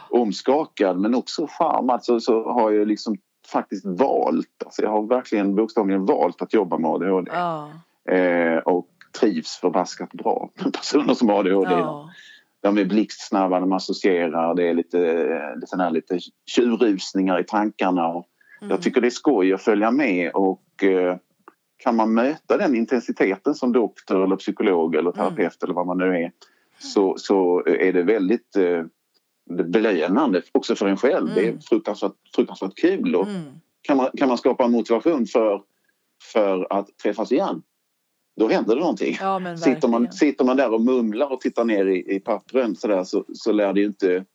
omskakad men också charmad så, så har jag liksom faktiskt valt, alltså jag har verkligen bokstavligen valt att jobba med ADHD. Ja. Eh, och trivs förbaskat bra med personer som har ADHD. Ja. De är blixtsnabba, de associerar, det är lite, lite, här, lite tjurrusningar i tankarna. Och mm. Jag tycker det är skoj att följa med och eh, kan man möta den intensiteten som doktor eller psykolog eller terapeut mm. eller vad man nu är så, så är det väldigt eh, belönande också för en själv. Mm. Det är mm. fruktansvärt, fruktansvärt kul. Och mm. kan, man, kan man skapa motivation för, för att träffas igen då händer det någonting. Ja, sitter, man, sitter man där och mumlar och tittar ner i, i pappren så, där, så, så lär det ju inte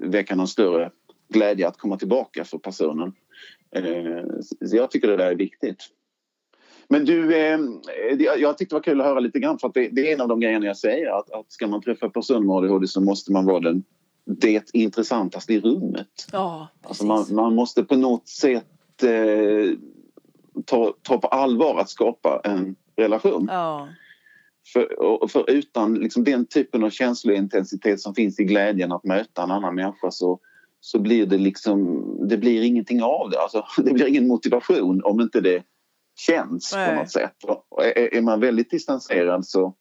väcka någon större glädje att komma tillbaka för personen. Eh, så jag tycker det där är viktigt. Men du, eh, jag tyckte det var kul att höra lite grann för det, det är en av de grejerna jag säger att, att ska man träffa personer med ADHD så måste man vara den det intressantaste i rummet. Ja, alltså man, man, måste på något sätt eh, ta, ta på allvar att skapa en relation. Ja. För, för utan liksom den typen av känslointensitet som finns i glädjen att möta en annan människa så, så blir det liksom, det blir ingenting av det. Alltså, det blir ingen motivation om inte det känns Nej. på något sätt. Och är, är man väldigt distanserad så,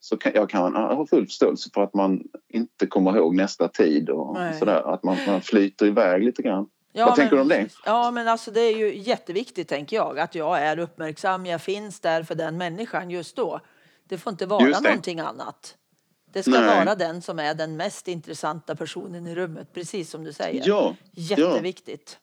så kan jag kan ha full förståelse för att man inte kommer ihåg nästa tid och sådär. Att man, man flyter iväg lite grann. Ja, Vad tänker men, du om det? Ja, men alltså det är ju jätteviktigt tänker jag att jag är uppmärksam. Jag finns där för den människan just då. Det får inte vara någonting annat. Det ska Nej. vara den som är den mest intressanta personen i rummet, precis som du säger. Ja, Jätteviktigt.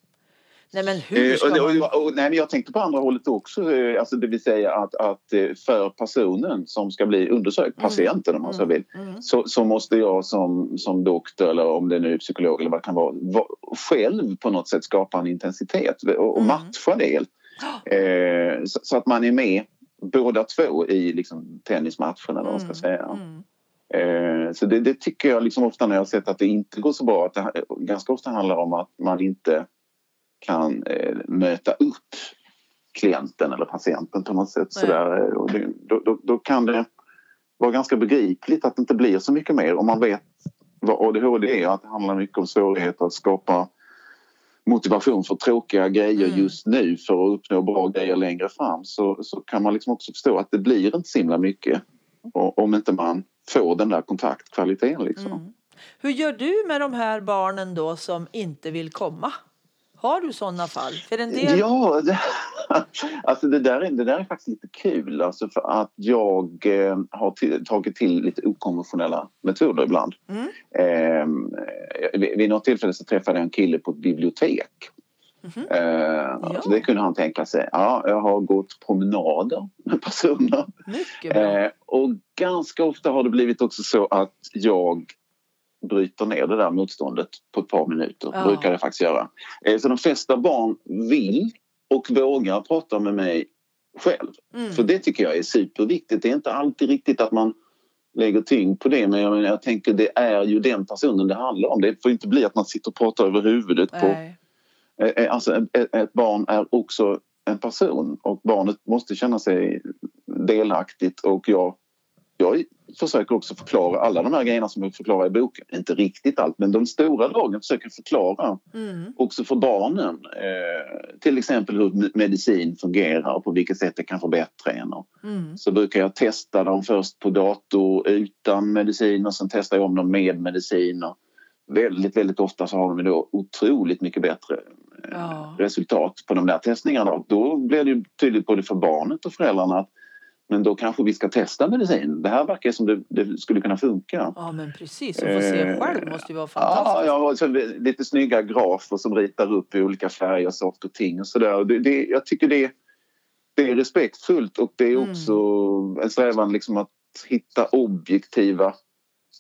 Nej men hur ska man... och, och, och, nej, jag tänkte på andra hållet också, eh, alltså det vill säga att, att eh, för personen som ska bli undersökt, mm. patienten om man så mm. vill, mm. så, så, måste jag som, som doktor eller om det nu är psykolog eller vad det kan vara, va, själv på något sätt skapa en intensitet och, och mm. matcha det. Eh, så, så, att man är med båda två i liksom, tennismatchen eller vad man ska mm. säga. Mm. Eh, så det, det, tycker jag liksom ofta när jag har sett att det inte går så bra, att det ganska ofta handlar om att man inte kan eh, möta upp klienten eller patienten på något sätt. Sådär. Och det, då, då, då, kan det vara ganska begripligt att det inte blir så mycket mer om man vet vad ADHD är att det handlar mycket om svårigheter att skapa motivation för tråkiga grejer mm. just nu för att uppnå bra grejer längre fram så, så kan man liksom också förstå att det blir inte så himla mycket om inte man får den där kontaktkvaliteten. Liksom. Mm. Hur gör du med de här barnen då som inte vill komma? Har du sådana fall? För en del... Ja, det, alltså det där, är, det där är faktiskt lite kul alltså för att jag eh, har till, tagit till lite okonventionella metoder ibland. Mm. Eh, vid, vid något tillfälle så träffade jag en kille på ett bibliotek. Mm -hmm. eh, ja. Det kunde han tänka sig. Ja, jag har gått promenader med personer. Eh, och ganska ofta har det blivit också så att jag bryter ner det där motståndet på ett par minuter. Ja. brukar jag faktiskt göra. Eh, så de flesta barn vill och vågar prata med mig själv. Mm. För det tycker jag är superviktigt. Det är inte alltid riktigt att man lägger tyngd på det men jag, menar, jag tänker det är ju den personen det handlar om. Det får inte bli att man sitter och pratar över huvudet Nej. på... Eh, eh, alltså ett barn är också en person och barnet måste känna sig delaktigt och jag jag försöker också förklara alla de här grejerna som jag förklarar i boken. Inte riktigt allt, men de stora dragen försöker förklara mm. också för barnen. Eh, till exempel hur medicin fungerar och på vilket sätt det kan förbättra en. Mm. Så brukar jag testa dem först på dator utan medicin och sen testar jag om dem med medicin. Och väldigt, väldigt ofta så har de då otroligt mycket bättre eh, ja. resultat på de där testningarna. Då blir det tydligt både för barnet och föräldrarna att men då kanske vi ska testa medicin. Det här verkar som det, det skulle kunna funka. Ja men precis, och få se själv måste ju vara fantastiskt. Ja, ja lite snygga grafer som ritar upp i olika färger, saker och ting och sådär. Det, det, jag tycker det, det är respektfullt och det är mm. också mm. en strävan liksom att hitta objektiva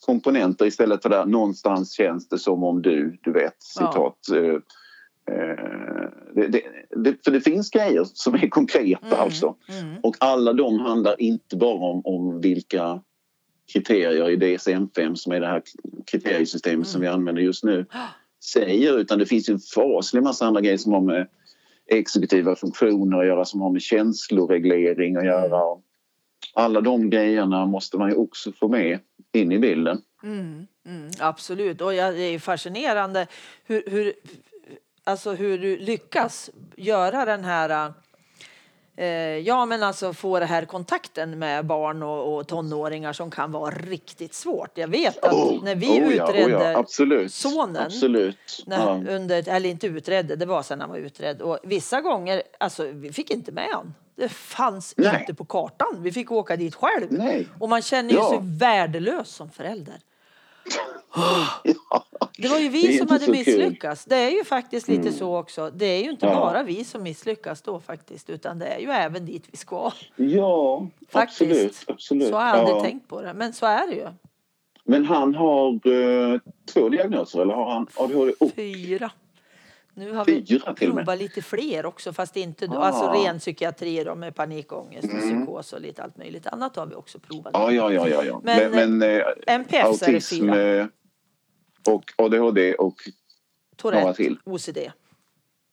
komponenter istället för där någonstans känns det som om du, du vet, citat. Ja. Eh, det, det, det, för det finns grejer som är konkreta mm, alltså. Mm. Och alla de handlar inte bara om, om vilka kriterier i DSM-5 som är det här kriteriesystemet mm. som vi använder just nu säger utan det finns en faslig massa andra grejer som har med exekutiva funktioner att göra som har med känsloreglering att göra. Mm. Alla de grejerna måste man ju också få med in i bilden. Mm, mm, absolut, och ja, det är fascinerande hur, hur alltså hur du lyckas göra den här eh, ja, men alltså få det här kontakten med barn och, och tonåringar som kan vara riktigt svårt. Jag vet att oh, när vi oh, utredde oh, ja, absolut, sonen, absolut. När, ja. under, eller inte utredde, det var sen han var utredd. Och vissa gånger, alltså vi fick inte med honom. Det fanns Nej. inte på kartan. Vi fick åka dit själv. Nej. Och man känner ju ja. sig värdelös som förälder. Det var ju vi som hade misslyckats. Kul. Det är ju faktiskt lite mm. så också. Det är ju inte ja. bara vi som misslyckas då faktiskt utan det är ju även dit vi ska. Ja, faktiskt. absolut. absolut. Så har jag aldrig ja. tänkt på det, men så är det ju. Men han har uh, två diagnoser eller har han ADHD? Oh. Fyra. Nu har vi provat lite fler också fast inte ah. alltså ren psykiatri då, med panikångest och mm. psykos och lite allt möjligt annat har vi också provat. Ja, ja, ja, ja, ja. Men, men, men eh, NPF autism är det fyra. Och ADHD och Tourette, några till. OCD.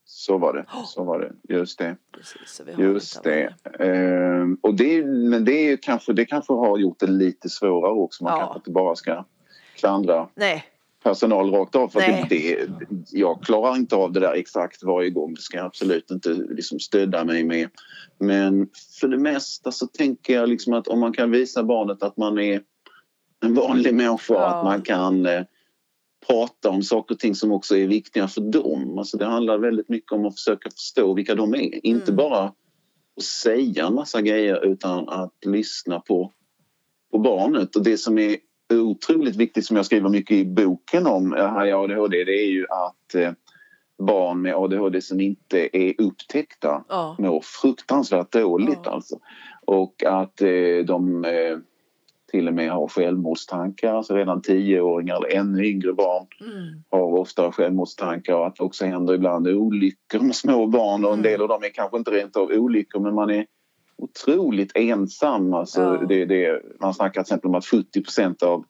Så var det, så var det. Just det. Precis, Just det. Ehm, och det, men det, är kanske, det kanske har gjort det lite svårare också. Man ja. kanske inte bara ska klandra. Nej, personal rakt av. För det, det, jag klarar inte av det där exakt varje gång. Det ska jag absolut inte liksom stödja mig med. Men för det mesta så tänker jag liksom att om man kan visa barnet att man är en vanlig människa, ja. att man kan eh, prata om saker och ting som också är viktiga för dem. Alltså det handlar väldigt mycket om att försöka förstå vilka de är. Mm. Inte bara att säga en massa grejer utan att lyssna på, på barnet. Och det som är otroligt viktigt som jag skriver mycket i boken om här i ADHD det är ju att eh, barn med ADHD som inte är upptäckta ja. mår fruktansvärt dåligt ja. alltså. Och att eh, de eh, till och med har självmordstankar, alltså redan tioåringar eller ännu yngre barn mm. har ofta självmordstankar och att det också händer ibland olyckor med små barn och en mm. del av dem är kanske inte rent av olyckor men man är otroligt ensam. Alltså ja. det, det, man snackar till exempel om att 70% av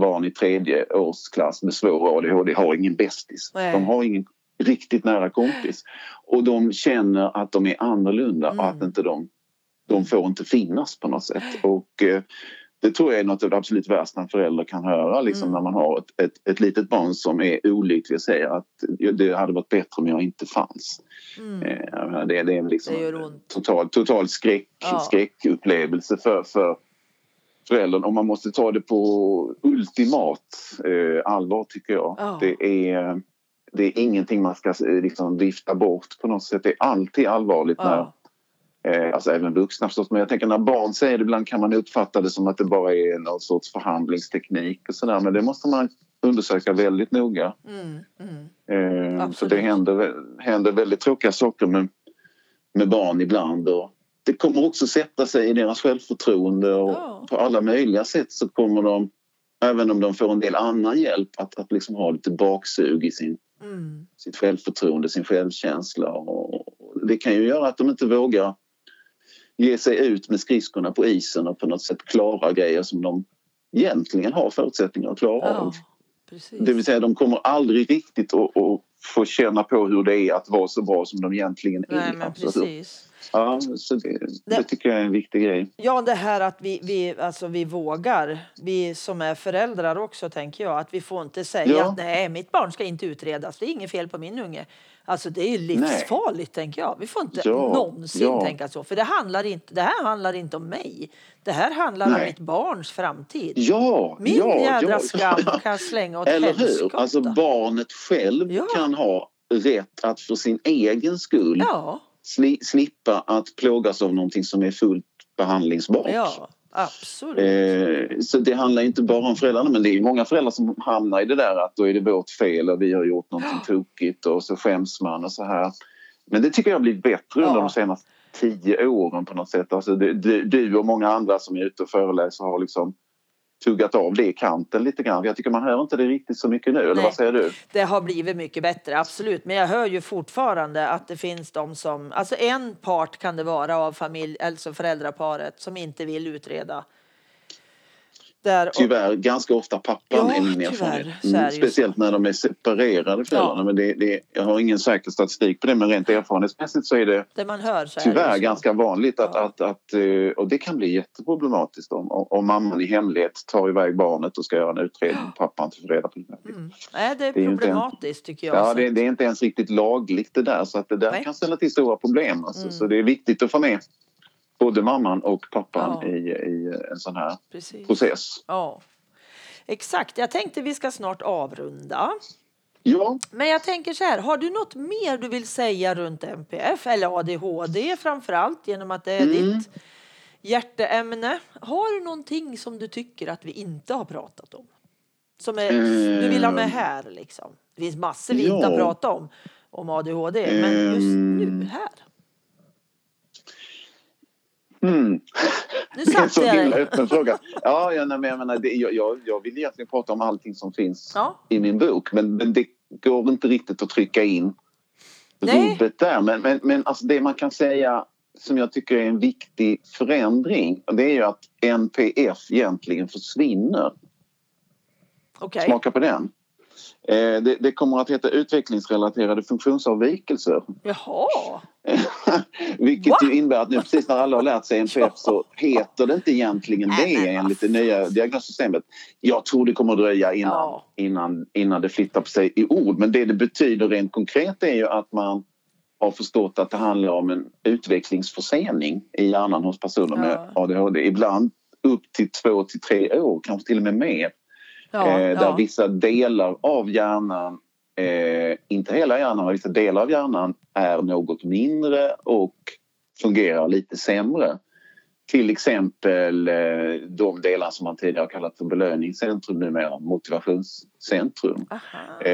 barn i tredje årsklass med svår ADHD har ingen bästis. De har ingen riktigt nära kompis. Och de känner att de är annorlunda mm. och att inte de, de får inte finnas på något sätt. Och eh, det tror jag är något av det absolut värsta en förälder kan höra liksom, mm. när man har ett, ett, ett litet barn som är olycklig och säger att det hade varit bättre om jag inte fanns. Mm. Eh, det, det är liksom det total, total skräck, ja. skräckupplevelse för, för föräldern och man måste ta det på ultimat eh, allvar tycker jag. Ja. Det, är, det är ingenting man ska eh, liksom, vifta bort på något sätt. Det är alltid allvarligt ja. när alltså även vuxna förstås. Men jag tänker när barn säger det ibland kan man uppfatta det som att det bara är någon sorts förhandlingsteknik och sådär. Men det måste man undersöka väldigt noga. Mm, mm. Eh, så det händer, händer väldigt tråkiga saker med, med barn ibland. Och det kommer också sätta sig i deras självförtroende och Ja. på alla möjliga sätt så kommer de, även om de får en del annan hjälp, att, att liksom ha lite baksug i sin, Mm. sitt självförtroende, sin självkänsla. Och det kan ju göra att de inte vågar ge sig ut med skridskorna på isen och på något sätt klara grejer som de egentligen har förutsättningar att klara Ja, av. precis. Det vill säga de kommer aldrig riktigt att, att få känna på hur det är att vara så bra som de egentligen Nej, är. men Alltså, hur- precis. Ja, så det, det tycker jag är en viktig grej. Ja, det här att vi, vi, alltså vi vågar, vi som är föräldrar också, tänker jag, att vi får inte säga Ja. att nej, mitt barn ska inte utredas, det är inget fel på min unge. Alltså det är livsfarligt, tänker jag. Vi får inte Ja, någonsin ja. tänka så, för det, handlar inte, det här handlar inte om mig. Det här handlar om Nej. mitt barns framtid. Ja, Min ja, jädra skam kan slänga åt Eller hur? helskotta. Alltså barnet själv Ja. Kan ha rätt att för sin egen skull Ja, sli, slippa att plågas av någonting som är fullt behandlingsbart. ja, absolut. Eh, så det handlar inte bara om föräldrarna men det är många föräldrar som hamnar i det där att då är det vårt fel och vi har gjort någonting tokigt och så skäms man och så här. Men det tycker jag har blivit bättre under Ja. de senaste tio åren på något sätt. Alltså du, du och många andra som är ute och föreläser har liksom tuggat av det i kanten lite grann. Jag tycker man hör inte det riktigt så mycket nu, eller Nej. vad säger du? Det har blivit mycket bättre, absolut. Men jag hör ju fortfarande att det finns de som... Alltså en part kan det vara av familj, alltså föräldraparet som inte vill utreda. Där, Tyvärr ganska ofta pappan Ja, är min erfarenhet. Mm, Speciellt när de är separerade föräldrarna. Ja. Men det, det, jag har ingen säker statistik på det men rent erfarenhetsmässigt så är det det man hör så tyvärr ganska vanligt att, Ja. att, att, eh, och det kan bli jätteproblematiskt om, om mamman i hemlighet tar iväg barnet och ska göra en utredning och pappan inte får reda på det. Mm. Nej, det är Det är problematiskt tycker jag. Ja, det, det är inte ens riktigt lagligt det där så att det där Nej. kan ställa till stora problem. Alltså. Mm. Så det är viktigt att få med både mamman och pappan Ja. i, i en sån här Precis. process. Ja. Exakt, jag tänkte vi ska snart avrunda. Ja, Men jag tänker så här, har du något mer du vill säga runt MPF eller ADHD framför allt genom att det är Mm. ditt hjärteämne? Har du någonting som du tycker att vi inte har pratat om? Som är, du vill ha med Ehm. här liksom? Det finns massor vi inte har Ja. pratat om, om ADHD, men just nu Ehm. här. Mm. Nu Det är så jag himla öppen fråga. Ja, ja men jag, menar, det, jag, jag, vill egentligen prata om allting som finns Ja, i min bok men, men det går inte riktigt att trycka in Nej. rubbet där. Men, men, men alltså det man kan säga som jag tycker är en viktig förändring det är ju att NPF egentligen försvinner. okej. Smaka på den. Eh, det, det kommer att heta utvecklingsrelaterade funktionsavvikelser. Jaha, Vilket Va? ju innebär att nu precis när alla har lärt sig NPF så heter det inte egentligen det enligt det nya diagnossystemet. Jag tror det kommer att dröja innan, Ja. innan, innan det flyttar på sig i ord. Men det det betyder rent konkret är ju att man har förstått att det handlar om en utvecklingsförsening i hjärnan hos personer med Ja. ADHD. Ibland upp till två till tre år, kanske till och med mer. Ja, eh, där ja. vissa delar av hjärnan, eh, inte hela hjärnan, men vissa delar av hjärnan är något mindre och fungerar lite sämre. Till exempel eh, de delar som man tidigare har kallat för belöningscentrum, numera motivationscentrum. Eh,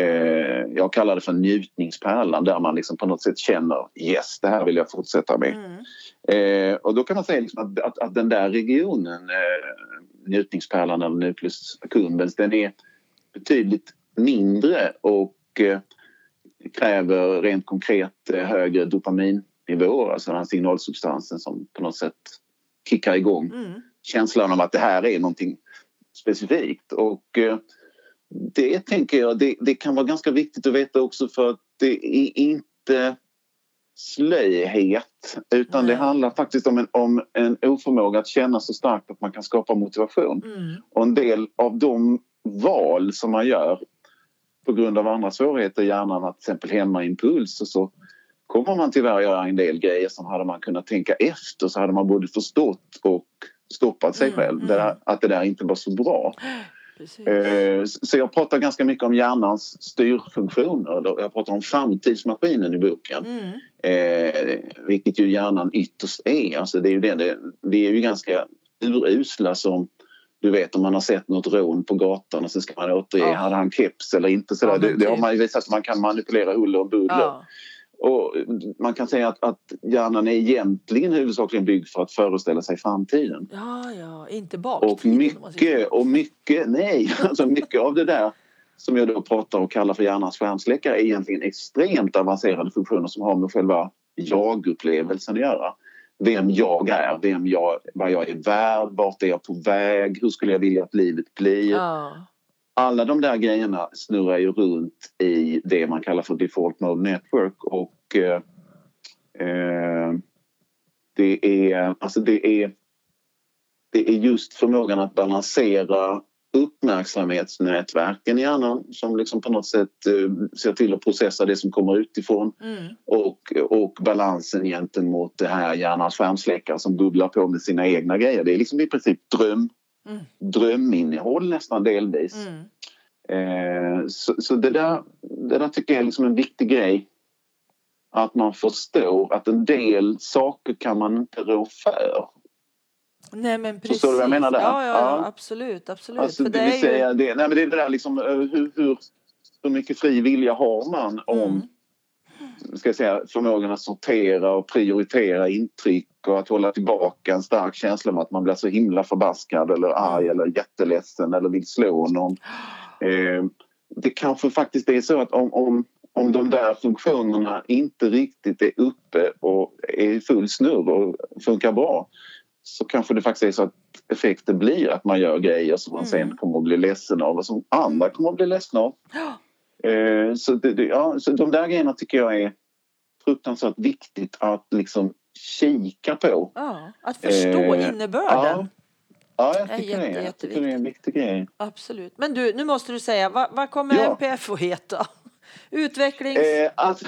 jag kallar det för njutningspärlan där man liksom på något sätt känner yes, det här vill jag fortsätta med. Mm. Eh, och då kan man säga liksom att, att, att den där regionen, njutningspärlan eller nucleus accumbens, den är betydligt mindre och eh, kräver rent konkret eh, högre dopaminnivåer, alltså den här signalsubstansen som på något sätt kickar igång Mm. känslan av att det här är någonting specifikt. Och eh, det tänker jag, det, det kan vara ganska viktigt att veta också för att det är inte slöhet utan det Nej. handlar faktiskt om en, om en oförmåga att känna så starkt att man kan skapa motivation. Mm. Och en del av de val som man gör på grund av andra svårigheter i hjärnan, att till exempel hämma impuls och så kommer man tyvärr göra en del grejer som hade man kunnat tänka efter så hade man både förstått och stoppat sig Mm, själv. mm. Det där, att det där inte var så bra. Eh, så jag pratar ganska mycket om hjärnans styrfunktioner. Jag pratar om framtidsmaskinen i boken. Mm. Eh, vilket ju hjärnan ytterst är. Alltså det är ju det, det, vi är ju ganska urusla som du vet om man har sett något rån på gatan och sen ska man återge, ja. hade han keps eller inte? Sådär. Ja, det, det, har man ju visat att man kan manipulera huller och buller. Ja. Och man kan säga att, att hjärnan är egentligen huvudsakligen byggd för att föreställa sig framtiden. Ja, ja, inte baktiden. Och mycket, och mycket, nej, alltså mycket av det där som jag då pratar och kallar för hjärnans skärmsläckare är egentligen extremt avancerade funktioner som har med själva jag-upplevelsen att göra. Vem jag är, vem jag, vad jag är värd, vart är jag på väg, hur skulle jag vilja att livet blir. Ja alla de där grejerna snurrar ju runt i det man kallar för default mode network och eh, eh, det är alltså det är det är just förmågan att balansera uppmärksamhetsnätverken i hjärnan som liksom på något sätt eh, ser till att processa det som kommer utifrån mm. och, och balansen gentemot det här hjärnans skärmsläckare som bubblar på med sina egna grejer. Det är liksom i princip dröm, mm. dröminnehåll nästan delvis. Mm. Eh, så, så det, där, det där tycker jag är liksom en viktig grej. Att man förstår att en del saker kan man inte rå för. Nej men precis. Förstår du vad jag menar där? Ja, ja, ja. absolut. absolut. Alltså, för det, det, ju... det, nej, men det är det där liksom eh, hur, hur, hur mycket fri vilja har man om mm. Ska jag säga, förmågan att sortera och prioritera intryck och att hålla tillbaka en stark känsla om att man blir så himla förbaskad eller arg eller jätteledsen eller vill slå någon. Eh, det kanske faktiskt är så att om, om, om de där funktionerna inte riktigt är uppe och är i full snurr och funkar bra så kanske det faktiskt är så att effekten blir att man gör grejer som man mm. sen kommer att bli ledsen av och som andra kommer att bli ledsna av. Eh, så, det, ja, så de där grejerna tycker jag är fruktansvärt viktigt att liksom kika på. Ja, att förstå eh, innebörden. Ja, Ja, jag tycker, det, jag tycker det är en viktig grej. Absolut. Men du, nu måste du säga, vad, vad kommer ja. NPF att heta? Utvecklings... Eh, alltså,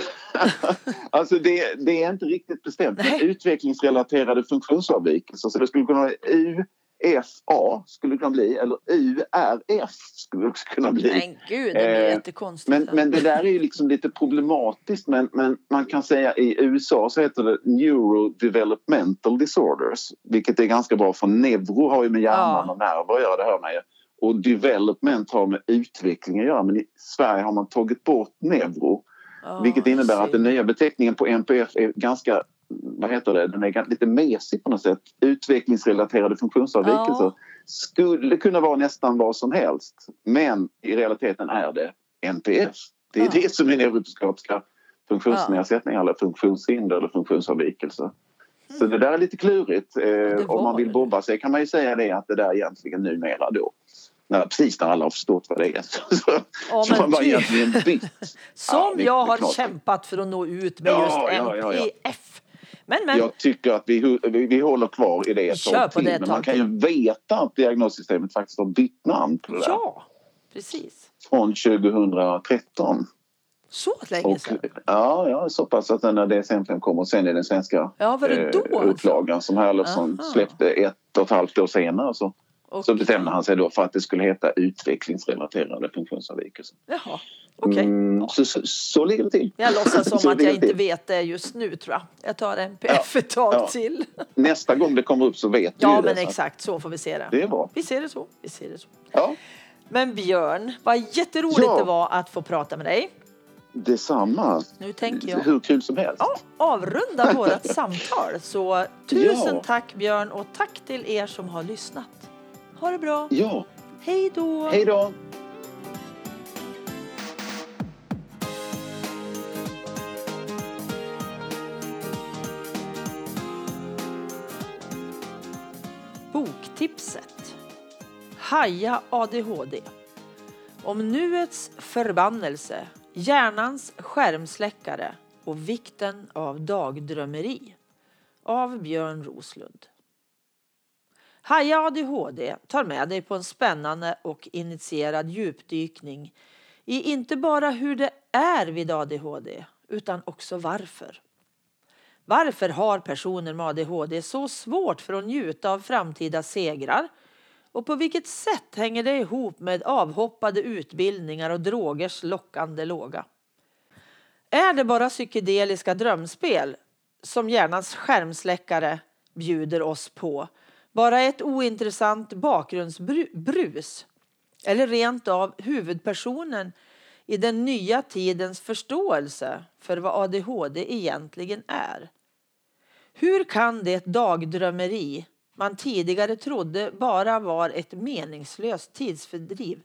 alltså det, det, är inte riktigt bestämt. Utvecklingsrelaterade funktionsavvikelser. Så det skulle kunna vara U FA skulle det kunna bli eller URF skulle det också kunna bli. Men gud, det blir eh, jättekonstigt. Men, men det där är ju liksom lite problematiskt men, men man kan säga i USA så heter det neurodevelopmental disorders vilket är ganska bra för neuro har ju med hjärnan ja. och nerver att göra, det hör man ju. Och development har med utveckling att göra men i Sverige har man tagit bort neuro oh, vilket innebär att den nya beteckningen på NPF är ganska vad heter det, den är lite mesig på något sätt. Utvecklingsrelaterade funktionsavvikelser ja. skulle kunna vara nästan vad som helst men i realiteten är det NPF. Det är ja. det som är neuropsykiatriska funktionsnedsättningar eller funktionshinder eller funktionsavvikelser. Mm. Så det där är lite klurigt. Eh, om man vill bobba sig kan man ju säga det att det där egentligen numera då när, precis när alla har förstått vad det är. Så, så, ja, så man bara egentligen bytt. Som ja, jag har kämpat för att nå ut med ja, just NPF. Men, men. Jag tycker att vi, vi, vi håller kvar i det ett tag till. Men man kan ju veta att diagnossystemet faktiskt har bytt namn på det där. Ja, precis. Från 2013. Så länge sedan? ja, ja, så pass att när DSM-5 kom och sen är den svenska ja, var det då, eh, upplagan alltså? som Herlofsson släppte ett och ett halvt år senare. Så. Så bestämde han sig då för att det skulle heta utvecklingsrelaterade funktionsavvikelser. Jaha, okej. Okay. Mm, så, så, så ligger det till. Jag låtsas som att jag inte vet det just nu tror jag. Jag tar NPF ja. ett tag ja. till. Nästa gång det kommer upp så vet ja, du Ja, men det, exakt så får vi se det. Det är bra. Vi ser det så. Vi ser det så. Ja. Men Björn, vad jätteroligt ja. det var att få prata med dig. Detsamma. Nu tänker jag. Hur kul som helst. Ja, avrunda vårt samtal. Så tusen tack Björn och tack till er som har lyssnat. Ha det bra. Ja. Hej då. Hej då. Boktipset. Haja ADHD. Om nuets förbannelse, hjärnans skärmsläckare och vikten av dagdrömmeri. Av Björn Roslund. Haja ADHD tar med dig på en spännande och initierad djupdykning i inte bara hur det är vid ADHD utan också varför. Varför har personer med ADHD så svårt för att njuta av framtida segrar Och på vilket sätt hänger det ihop med avhoppade utbildningar och drogers lockande låga? Är det bara psykedeliska drömspel som hjärnans skärmsläckare bjuder oss på? Bara ett ointressant bakgrundsbrus? Eller rent av huvudpersonen i den nya tidens förståelse för vad ADHD egentligen är? Hur kan det dagdrömmeri man tidigare trodde bara var ett meningslöst tidsfördriv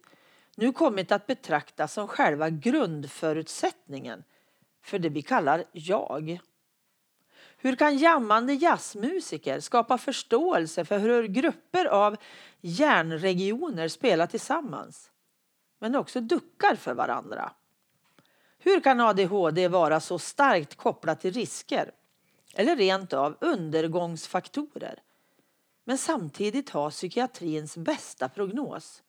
nu kommit att betraktas som själva grundförutsättningen för det vi kallar jag? Hur kan jammande jazzmusiker skapa förståelse för hur grupper av hjärnregioner spelar tillsammans men också duckar för varandra? Hur kan ADHD vara så starkt kopplat till risker eller rent av undergångsfaktorer men samtidigt ha psykiatrins bästa prognos?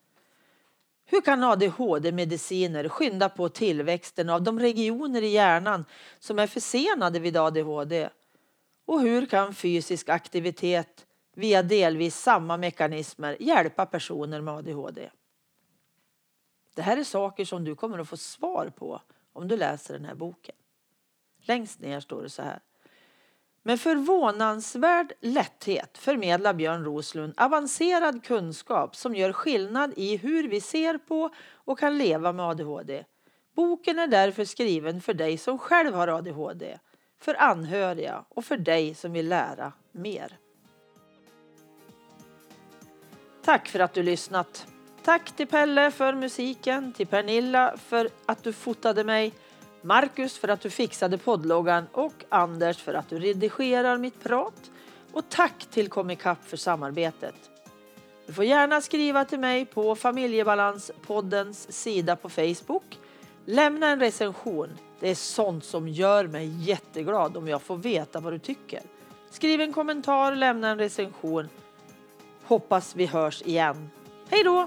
Hur kan ADHD-mediciner skynda på tillväxten av de regioner i hjärnan som är försenade vid ADHD? Och hur kan fysisk aktivitet via delvis samma mekanismer hjälpa personer med ADHD? Det här är saker som du kommer att få svar på om du läser den här boken. Längst ner står det så här. Med förvånansvärd lätthet förmedlar Björn Roslund avancerad kunskap som gör skillnad i hur vi ser på och kan leva med ADHD. Boken är därför skriven för dig som själv har ADHD, för anhöriga och för dig som vill lära mer. Tack för att du lyssnat. Tack till Pelle för musiken, till Pernilla för att du fotade mig Marcus för att du fixade poddloggan och Anders för att du redigerar mitt prat. Och tack till Comicap för samarbetet. Du får gärna skriva till mig på Familjebalanspoddens sida på Facebook. Lämna en recension. Det är sånt som gör mig jätteglad om jag får veta vad du tycker. Skriv en kommentar, lämna en recension. Hoppas vi hörs igen. Hej då!